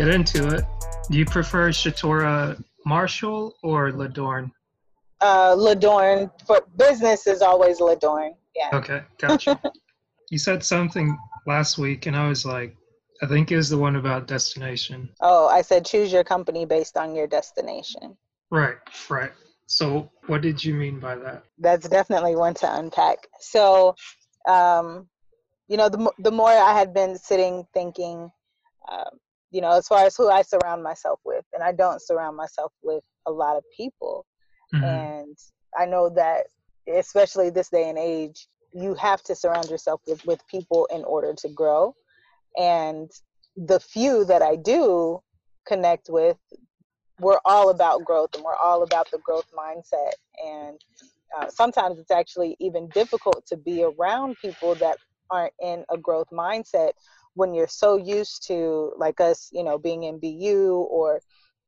Get into it. Do you prefer Shatora Marshall or Ladorn? uh, Ladorn for business is always Ladorn. Yeah. Okay, gotcha. you said something last week, and I was like, I think it was the one about destination. Oh, I said choose your company based on your destination. Right, right. So, what did you mean by that? That's definitely one to unpack. So, um, you know, the the more I had been sitting thinking, uh, you know, as far as who I surround myself with, and I don't surround myself with a lot of people. Mhm. and i know that especially this day and age you have to surround yourself with, with people in order to grow and the few that i do connect with we're all about growth and we're all about the growth mindset and uh, sometimes it's actually even difficult to be around people that aren't in a growth mindset when you're so used to like us you know being in bu or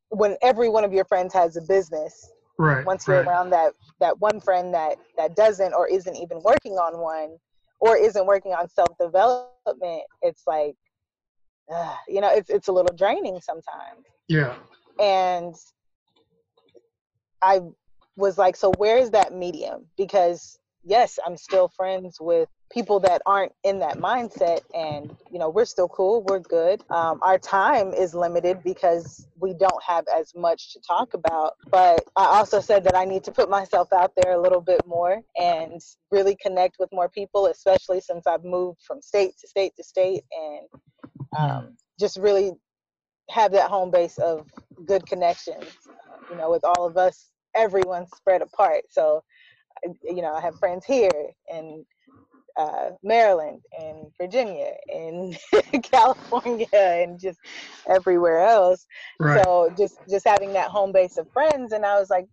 when every one of your friends has a business Right. once you're right. around that that one friend that that doesn't or isn't even working on one or isn't working on self development it's like uh, you know it's it's a little draining sometimes Yeah. and i was like so where is that medium because yes i'm still friends with people that aren't in that mindset and you know we're still cool we're good. Um, our time is limited because we don't have as much to talk about but i also said that i need to put myself out there a little bit more and really connect with more people especially since i've moved from state to state to state and um, just really have that home base of good connections you know with all of us everyone's spread apart. So you know i have friends here and uh, Maryland and Virginia and California and just everywhere else. Right. So just just having that home base of friends, and I was like,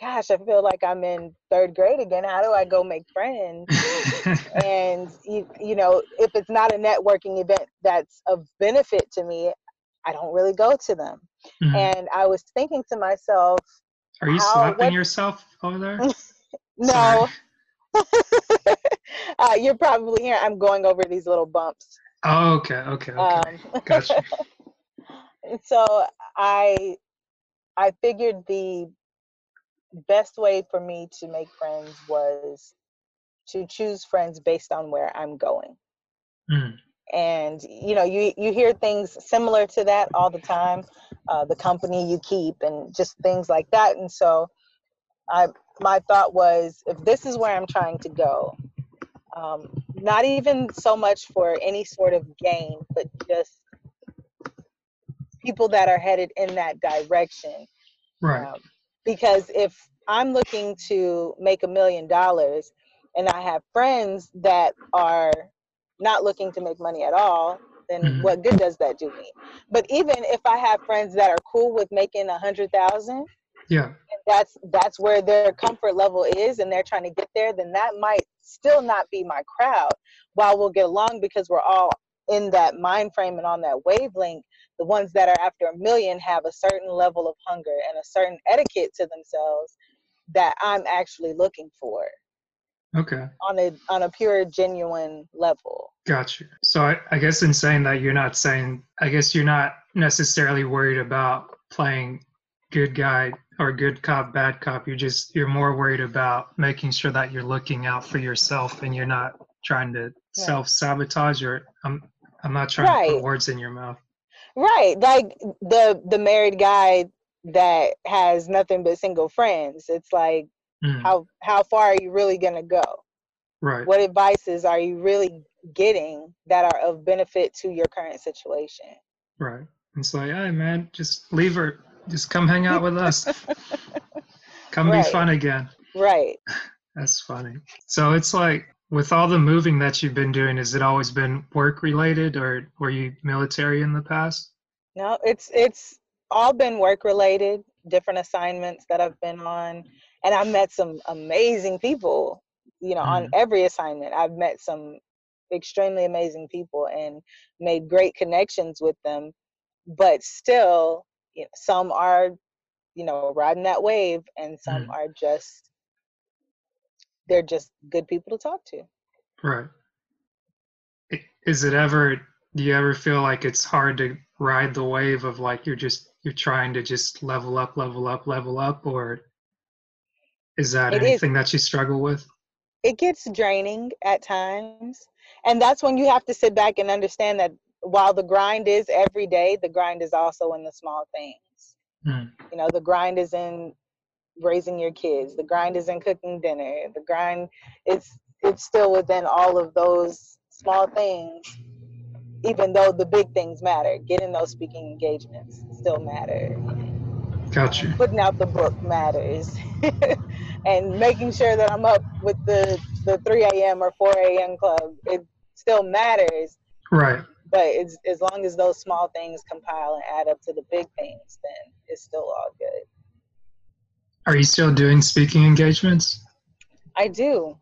gosh, I feel like I'm in third grade again. How do I go make friends? and you, you know, if it's not a networking event that's of benefit to me, I don't really go to them. Mhm. And I was thinking to myself, Are you slapping yourself over there? no. Uh, you're probably hearing I'm going over these little bumps. Oh, okay, okay, okay. Um, Gotcha. so I I figured the best way for me to make friends was to choose friends based on where I'm going. Mm. And you know, you you hear things similar to that all the time, uh, the company you keep and just things like that. And so, I my thought was, if this is where I'm trying to go, um, not even so much for any sort of gain, but just people that are headed in that direction. Right. Um, because if I'm looking to make a million dollars and I have friends that are not looking to make money at all, then Mhm. what good does that do me? But even if I have friends that are cool with making a hundred thousand, Yeah. that's that's where their comfort level is and they're trying to get there, then that might still not be my crowd. While we'll get along because we're all in that mind frame and on that wavelength, the ones that are after a million have a certain level of hunger and a certain etiquette to themselves that I'm actually looking for Okay. on a on a pure genuine level. Gotcha. So I, I guess in saying that, you're not saying, I guess you're not necessarily worried about playing good guy or good cop, bad cop. You're just, you're more worried about making sure that you're looking out for yourself and you're not trying to self sabotage or I'm, I'm not trying to put words in your mouth. Right, like the the married guy that has nothing but single friends. It's like Mm, how how far are you really going to go? right. What advices are you really getting that are of benefit to your current situation? Right. It's like, hey man, just leave her. Just come hang out with us. come Right. be fun again. Right. That's funny. So it's like with all the moving that you've been doing, has it always been work related, or were you military in the past? No, it's it's all been work related, different assignments that I've been on, and I've met some amazing people. You know, mm. on every assignment, I've met some extremely amazing people and made great connections with them. But still, you know, some are, you know, riding that wave, and some mm. are just they're just good people to talk to. Right. Is it ever? Do you ever feel like it's hard to ride the wave of like you're just you're trying to just level up, level up, level up, or is that it anything is. that you struggle with? It gets draining at times, and that's when you have to sit back and understand that while the grind is every day, the grind is also in the small things. Mm. You know, the grind is in raising your kids. The grind is in cooking dinner. The grind is it's still within all of those small things, even though the big things matter. Getting those speaking engagements still matter. Gotcha. Putting out the book matters. and making sure that I'm up with the, the 3 a.m. or 4 a.m. club, it still matters. Right. But it's, as long as those small things compile and add up to the big things, then it's still all good. Are you still doing speaking engagements? I do.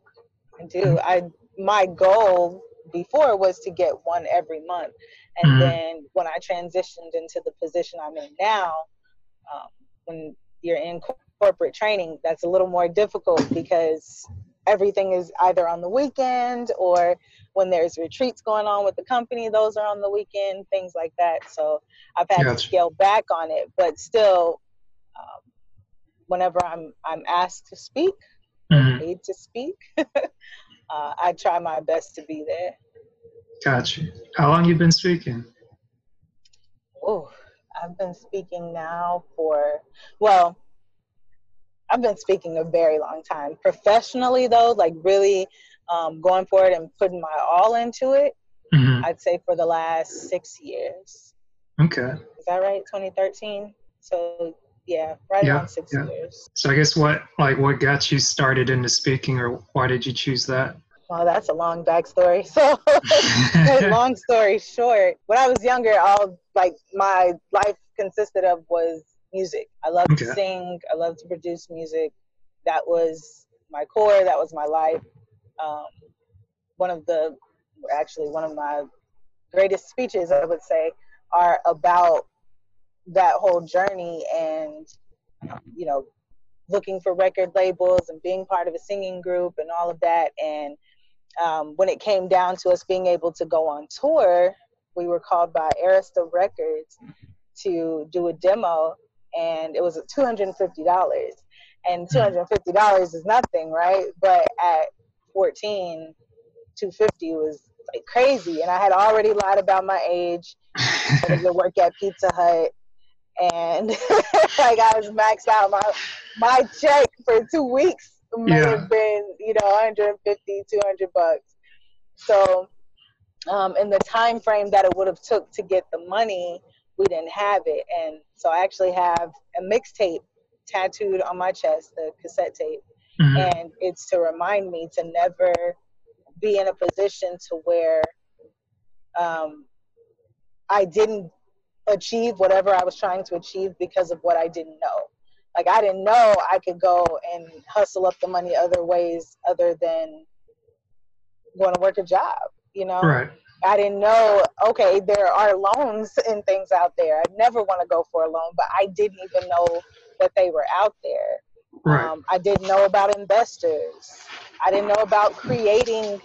I do. I my goal before was to get one every month, and mm-hmm. then when I transitioned into the position I'm in now, um, when you're in corporate training, that's a little more difficult because everything is either on the weekend or when there's retreats going on with the company, those are on the weekend, things like that. So I've had gotcha. to scale back on it, but still, um, whenever I'm I'm asked to speak, mm-hmm. paid to speak, uh, I try my best to be there. Gotcha. How long you been speaking? Oh, I've been speaking now for well, I've been speaking a very long time. Professionally, though, like really um, going for it and putting my all into it, mm-hmm. I'd say for the last six years. Okay. Is that right? 2013. So yeah, right yeah, around six yeah. years. So I guess what like what got you started into speaking, or why did you choose that? Well, that's a long backstory. So, long story short, when I was younger, all like my life consisted of was music. I loved okay. to sing. I loved to produce music. That was my core. That was my life. Um, one of the, actually, one of my greatest speeches, I would say, are about that whole journey and you know looking for record labels and being part of a singing group and all of that and um, when it came down to us being able to go on tour we were called by arista records to do a demo and it was $250 and $250 is nothing right but at 14 250 was like crazy and i had already lied about my age i to work at pizza hut and like I was maxed out. My my check for two weeks may yeah. have been you know 150, 200 bucks. So um, in the time frame that it would have took to get the money, we didn't have it, and so I actually have a mixtape tattooed on my chest, the cassette tape, mm-hmm. and it's to remind me to never be in a position to where um, I didn't achieve whatever I was trying to achieve because of what I didn't know. Like I didn't know I could go and hustle up the money other ways other than going to work a job, you know? Right. I didn't know, okay, there are loans and things out there. I never want to go for a loan, but I didn't even know that they were out there. Right. Um, I didn't know about investors. I didn't know about creating,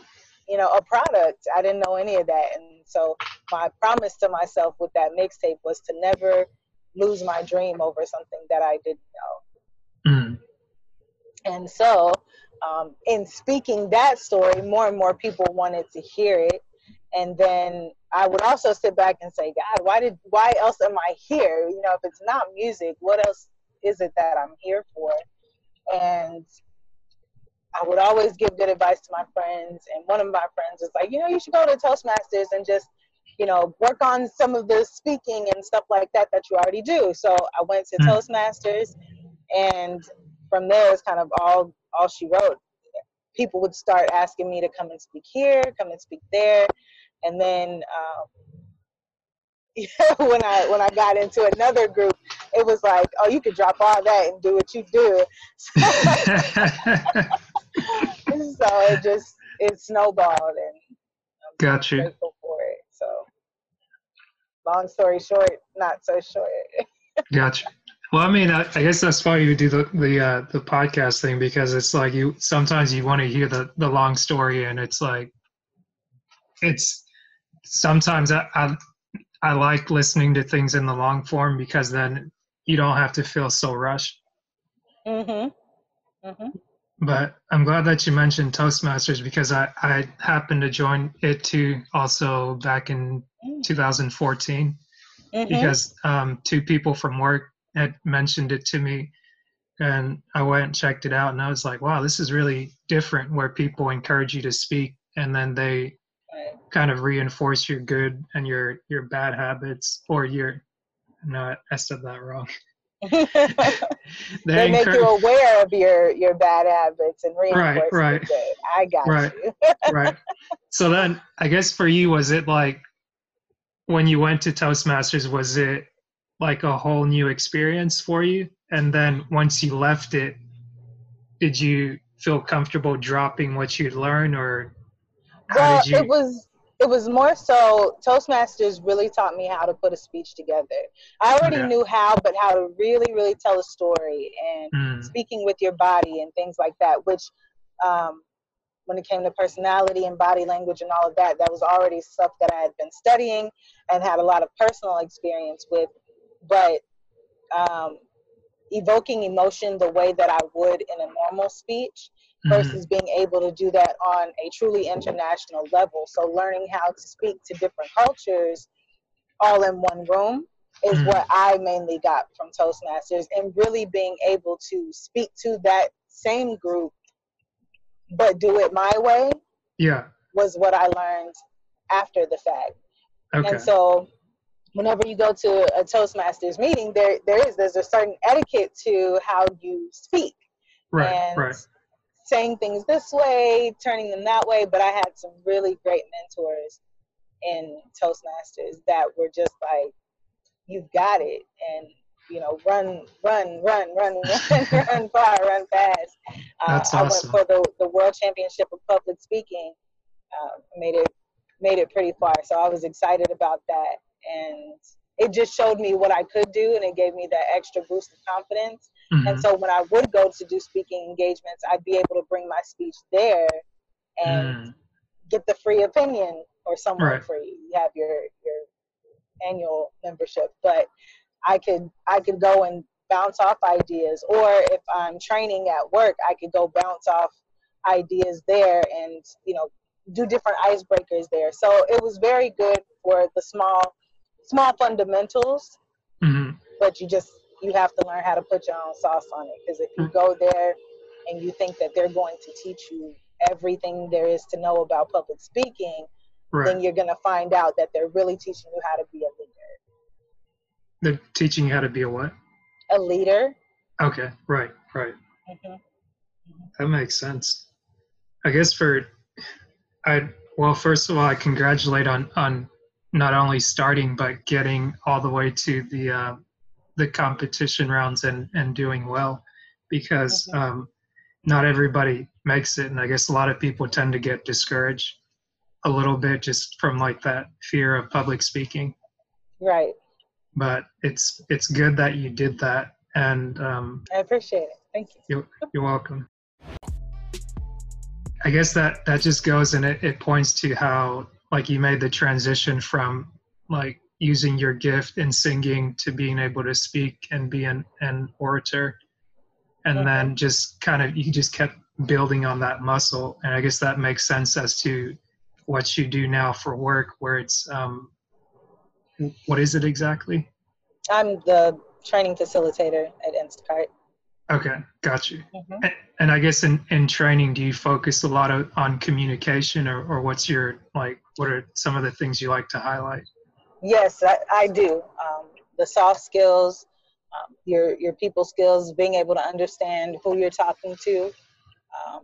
you know, a product. I didn't know any of that. And so my promise to myself with that mixtape was to never lose my dream over something that I didn't know. Mm. And so, um, in speaking that story, more and more people wanted to hear it. And then I would also sit back and say, God, why did why else am I here? You know, if it's not music, what else is it that I'm here for? And I would always give good advice to my friends. And one of my friends was like, you know, you should go to Toastmasters and just, you know, work on some of the speaking and stuff like that that you already do. So I went to mm. Toastmasters, and from there it's kind of all all she wrote. people would start asking me to come and speak here, come and speak there, and then um, when I when I got into another group, it was like, oh, you could drop all that and do what you do. so it just it snowballed, and I'm Got you. grateful for it. So, long story short, not so short. Gotcha. Well, I mean, I, I guess that's why you do the the uh, the podcast thing because it's like you sometimes you want to hear the the long story, and it's like it's sometimes I, I I like listening to things in the long form because then you don't have to feel so rushed. mhm. Mhm. But I'm glad that you mentioned Toastmasters because I I happened to join it too also back in 2014 Mhm. because um, two people from work had mentioned it to me and i went and checked it out and i was like wow this is really different where people encourage you to speak and then they. Kind of reinforce your good and your your bad habits or your no i said that wrong they make you aware of your your bad habits and reinforce Right, right. the good. I got Right. you. right so then i guess for you was it like when you went to toastmasters was it like a whole new experience for you and then once you left it did you feel comfortable dropping what you'd learned or Well, you it was it was more so Toastmasters really taught me how to put a speech together. I already Okay. knew how, but how to really, really tell a story and Mm, speaking with your body and things like that. Which, um, when it came to personality and body language and all of that, that was already stuff that I had been studying and had a lot of personal experience with. But um, evoking emotion the way that I would in a normal speech mhm, versus being able to do that on a truly international level. So learning how to speak to different cultures all in one room is Mm. what I mainly got from Toastmasters and really being able to speak to that same group but do it my way yeah was what I learned after the fact. okay And so whenever you go to a Toastmasters meeting, there there is there's a certain etiquette to how you speak right and right saying things this way, turning them that way. But I had some really great mentors in Toastmasters that were just like, "You've got it," and you know, run, run, run, run, run, run far, run fast. Uh, That's I went for the the World Championship of Public Speaking. Uh, made it made it pretty far, so I was excited about that, and it just showed me what I could do, and it gave me that extra boost of confidence. And Mhm, so when I would go to do speaking engagements, I'd be able to bring my speech there and mm, get the free opinion or somewhat Right. free. You have your your annual membership, but I could I could go and bounce off ideas, or if I'm training at work, I could go bounce off ideas there and you know do different icebreakers there. So it was very good for the small small fundamentals mhm, but you just you have to learn how to put your own sauce on it because if you go there and you think that they're going to teach you everything there is to know about public speaking then you're going to find out that they're really teaching you how to be a leader. They're teaching you how to be a what? A leader. Okay right right. Mhm. That makes sense. I guess for I well, first of all, I congratulate on on not only starting but getting all the way to the uh, the competition rounds and and doing well, because Mhm. um, not everybody makes it, and I guess a lot of people tend to get discouraged a little bit just from like that fear of public speaking. right But it's it's good that you did that, and um, i appreciate it thank you you're, you're welcome. I guess that that just goes and it, it points to how like you made the transition from like using your gift in singing to being able to speak and be an, an orator. And then just kind of you just kept building on that muscle. And i guess that makes sense as to what you do now for work where it's um what is it exactly? I'm the training facilitator at instacart. Okay got you. Mhm. A- And I guess in, in training, do you focus a lot of, on communication or, or what's your, like, what are some of the things you like to highlight? Yes, I, I do. Um, the soft skills, um, your your people skills, being able to understand who you're talking to, um,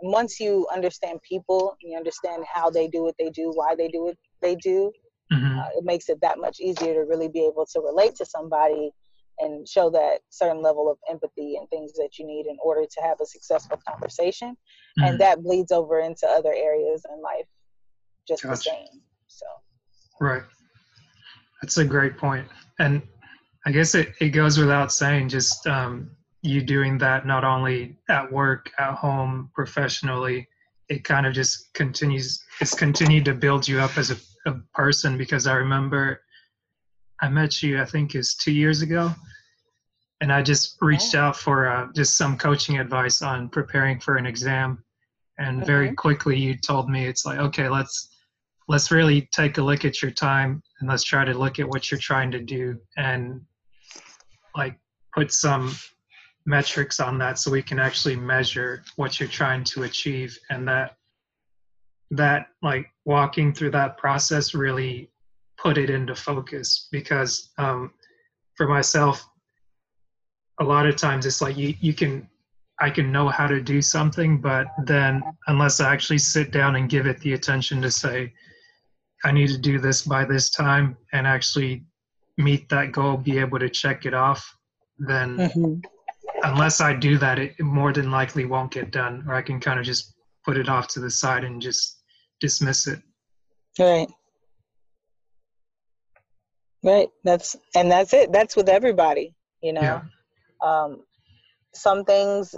once you understand people, you understand how they do what they do, why they do what they do, hmm uh, it makes it that much easier to really be able to relate to somebody and show that certain level of empathy and things that you need in order to have a successful conversation. Mhm. And that bleeds over into other areas in life just the same. So, Right. That's a great point. And I guess it, it goes without saying, just um, you doing that not only at work, at home, professionally, it kind of just continues, it's continued to build you up as a, a person because I remember I met you, I think is two years ago. And I just reached out for uh, just some coaching advice on preparing for an exam. And very quickly you told me, it's like, okay, let's, let's really take a look at your time and let's try to look at what you're trying to do and like put some metrics on that so we can actually measure what you're trying to achieve and that that like walking through that process really put it into focus because um, for myself a lot of times it's like you, you can i can know how to do something but then unless i actually sit down and give it the attention to say I need to do this by this time and actually meet that goal, be able to check it off, then unless I do that, it more than likely won't get done, or I can kind of just put it off to the side and just dismiss it. Right. Right. That's and that's it. That's with everybody, you know. Yeah. Um some things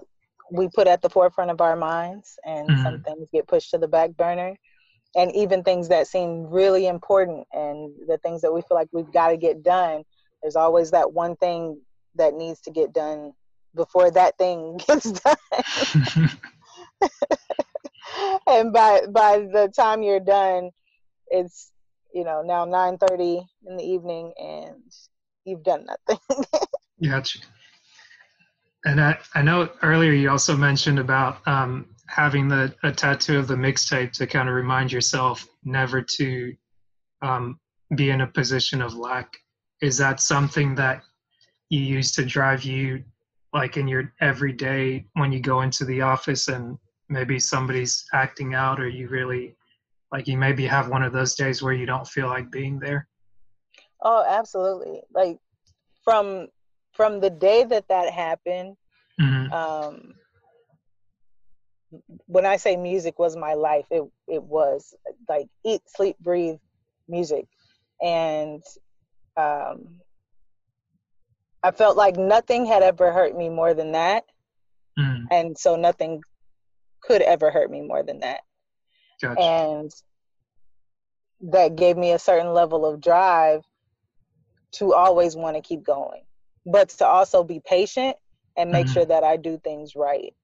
we put at the forefront of our minds and some Mhm. things get pushed to the back burner. And even things that seem really important and the things that we feel like we've got to get done, there's always that one thing that needs to get done before that thing gets done. and by by the time you're done, it's you know now 9:30 in the evening and you've done nothing. Gotcha. And I, I know earlier you also mentioned about um, having the a tattoo of the mixtape to kind of remind yourself never to um, be in a position of lack. Is that something that you use to drive you, like in your everyday when you go into the office and maybe somebody's acting out, or you really like you maybe have one of those days where you don't feel like being there? oh, absolutely. Like from from the day that that happened, hmm um when I say music was my life, it it was like eat, sleep, breathe music. And um I felt like nothing had ever hurt me more than that. hmm And so nothing could ever hurt me more than that. Gotcha. And that gave me a certain level of drive to always want to keep going, but to also be patient and make Mhm. sure that I do things right.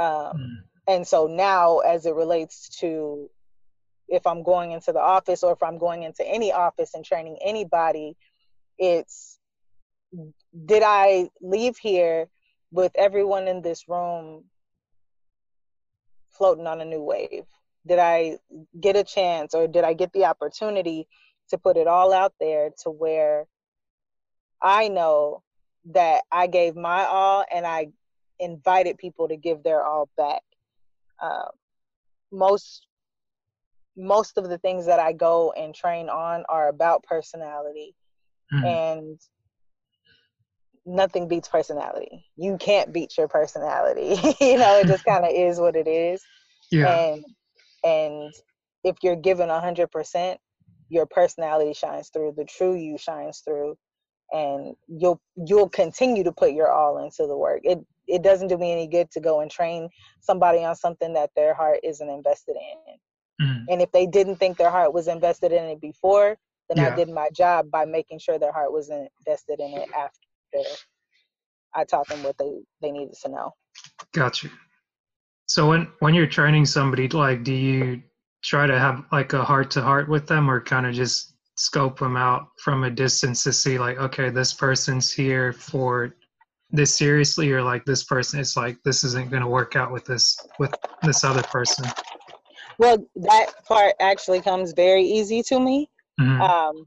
Um, Mhm. and so now as it relates to if i'm going into the office or if i'm going into any office and training anybody it's did i leave here with everyone in this room floating on a new wave did i get a chance or did i get the opportunity to put it all out there to where i know that i gave my all and i invited people to give their all back uh, most most of the things that I go and train on are about personality, Mhm. and nothing beats personality. You can't beat your personality. you know, it just kind of is what it is. Yeah. And and if you're given a hundred percent, your personality shines through. The true you shines through, and you'll you'll continue to put your all into the work. It it doesn't do me any good to go and train somebody on something that their heart isn't invested in. Mhm. And if they didn't think their heart was invested in it before, then Yeah. I did my job by making sure their heart was invested in it after I taught them what they, they needed to know. Gotcha. So when when you're training somebody, like, do you try to have like a heart to heart with them, or kind of just scope them out from a distance to see, like, okay, this person's here for this seriously, or like this person is like, this isn't going to work out with this with this other person. Well, that part actually comes very easy to me. Mhm. Um,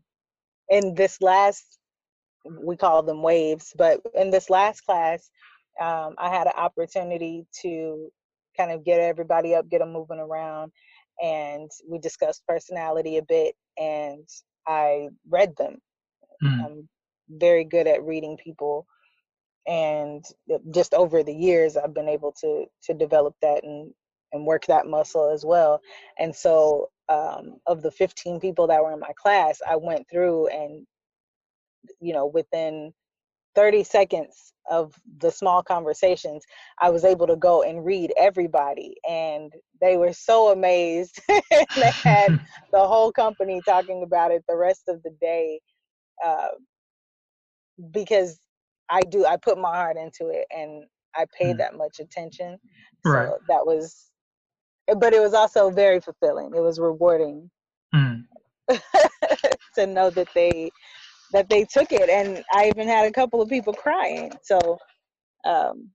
in this last, we call them waves, but in this last class, um, I had an opportunity to kind of get everybody up, get them moving around. And we discussed personality a bit, and I read them. Mm. I'm very good at reading people, and just over the years, I've been able to to develop that and and work that muscle as well. And so, um, of the 15 people that were in my class, I went through and, you know, within 30 seconds of the small conversations, I was able to go and read everybody. And they were so amazed. they had the whole company talking about it the rest of the day uh, because I do, I put my heart into it and I paid Mm. that much attention. So Right. that was, but it was also very fulfilling. It was rewarding Mm. to know that they that they took it and i even had a couple of people crying so um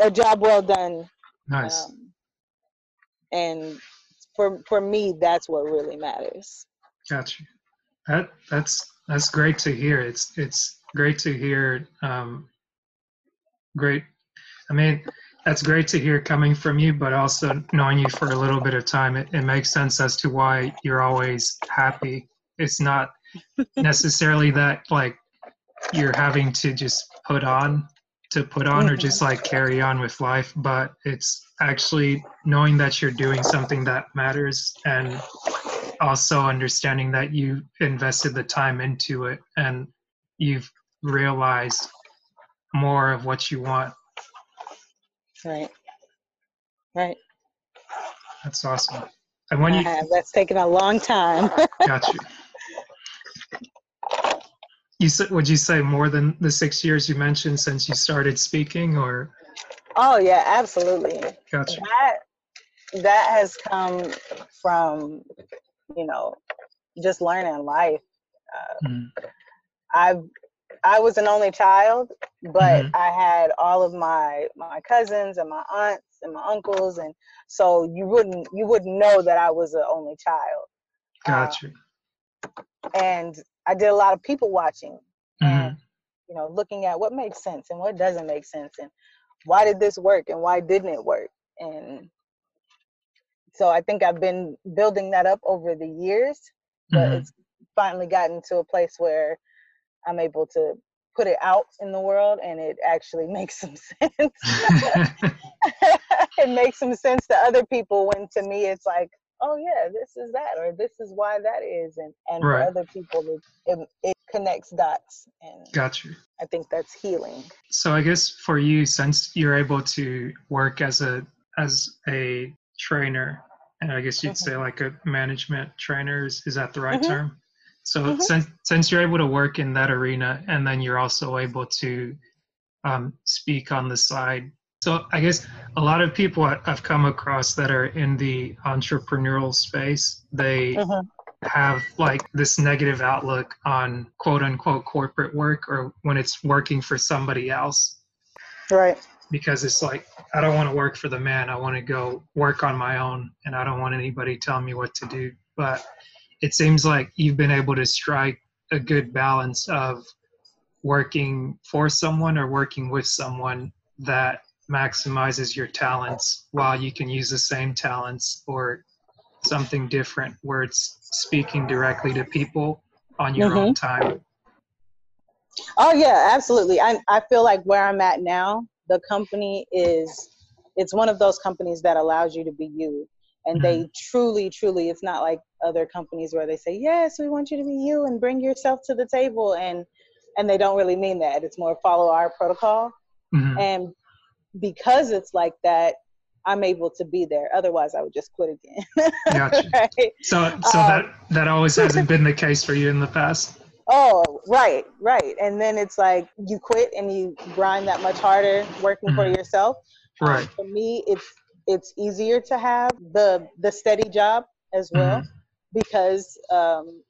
a job well done Nice. um, and for for me that's what really matters Gotcha. That that's that's great to hear. It's it's great to hear. Um, great. I mean, that's great to hear coming from you, but also knowing you for a little bit of time, it, it makes sense as to why you're always happy. It's not necessarily that like you're having to just put on to put on or just like carry on with life, but it's actually knowing that you're doing something that matters and also understanding that you invested the time into it and you've realized more of what you want. right right That's awesome. And when you have. that's taken a long time got you, you said, would you say more than the six years you mentioned since you started speaking, or oh yeah absolutely got you? that that has come from you know just learning life uh, Mm, I've I was an only child, but Mhm. I had all of my my cousins and my aunts and my uncles, and so you wouldn't you wouldn't know that I was an only child. Gotcha. you. And I did a lot of people watching, and Mhm. you know, looking at what makes sense and what doesn't make sense, and why did this work and why didn't it work, and so I think I've been building that up over the years, but Mhm. it's finally gotten to a place where I'm able to put it out in the world and it actually makes some sense. it makes some sense to other people when to me it's like, oh yeah, this is that or this is why that is and and Right. for other people it, it it connects dots and got you. I think that's healing. So I guess for you, since you're able to work as a as a trainer, and I guess you'd Mhm. say like a management trainer, is, is that the right Mhm. term? So Mhm. since since you're able to work in that arena, and then you're also able to um, speak on the side. So I guess a lot of people I've come across that are in the entrepreneurial space, they Mhm. have like this negative outlook on quote unquote corporate work or when it's working for somebody else Right. because it's like I don't want to work for the man. I want to go work on my own and I don't want anybody telling me what to do. But it seems like you've been able to strike a good balance of working for someone or working with someone that maximizes your talents while you can use the same talents or something different where it's speaking directly to people on your own mm-hmm. time. Oh yeah, absolutely. I I feel like where I'm at now, the company is it's one of those companies that allows you to be you. And they truly, truly, it's not like other companies where they say, Yes, we want you to be you and bring yourself to the table and and they don't really mean that. It's more follow our protocol. Mhm. And because it's like that, I'm able to be there. Otherwise I would just quit again. Gotcha. right? So, so Um, that that always hasn't been the case for you in the past. Oh, right, right. And then it's like you quit and you grind that much harder working for Mhm. yourself. Um, Right. for me, it's it's easier to have the the steady job as well because um,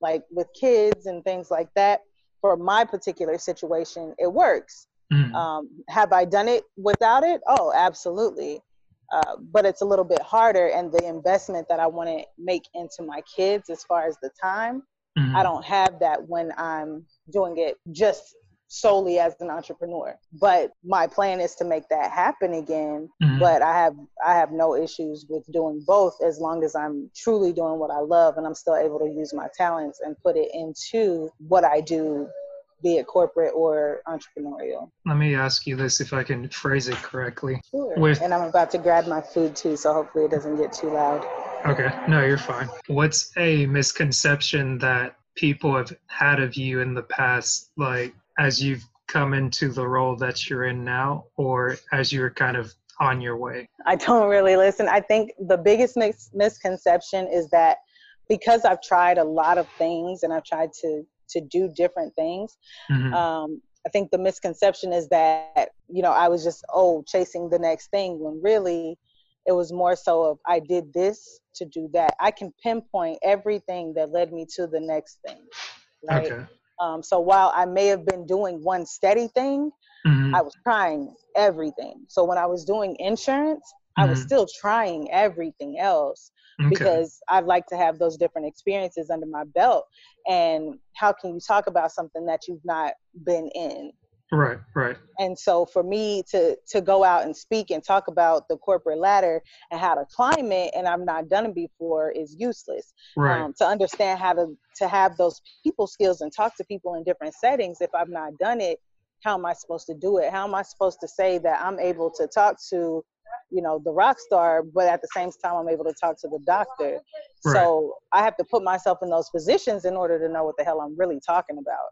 like with kids and things like that. For my particular situation, it works. Mhm. Um, have I done it without it? Oh, absolutely. Uh, but it's a little bit harder, and the investment that I want to make into my kids, as far as the time, Mhm. I don't have that when I'm doing it just solely as an entrepreneur. But my plan is to make that happen again. Mhm. But I have I have no issues with doing both as long as I'm truly doing what I love and I'm still able to use my talents and put it into what I do, be it corporate or entrepreneurial. Let me ask you this if I can phrase it correctly. Sure. With- and I'm about to grab my food too, so hopefully it doesn't get too loud. Okay, no, you're fine. What's a misconception that people have had of you in the past, like as you've come into the role that you're in now, or as you're kind of on your way? I don't really listen. I think the biggest mis- misconception is that because I've tried a lot of things and I've tried to to do different things, Mhm. um, I think the misconception is that you know I was just oh chasing the next thing when really it was more so of I did this to do that. I can pinpoint everything that led me to the next thing. Right. Okay. Um, so while I may have been doing one steady thing, Mhm. I was trying everything. So when I was doing insurance, I was Mhm. still trying everything else Okay. because I'd like to have those different experiences under my belt. And how can you talk about something that you've not been in? Right, right. And so for me to to go out and speak and talk about the corporate ladder and how to climb it, and I've not done it before, is useless Right. um, to understand how to to have those people skills and talk to people in different settings if i've not done it how am i supposed to do it how am i supposed to say that i'm able to talk to you know the rock star but at the same time i'm able to talk to the doctor Right. so i have to put myself in those positions in order to know what the hell i'm really talking about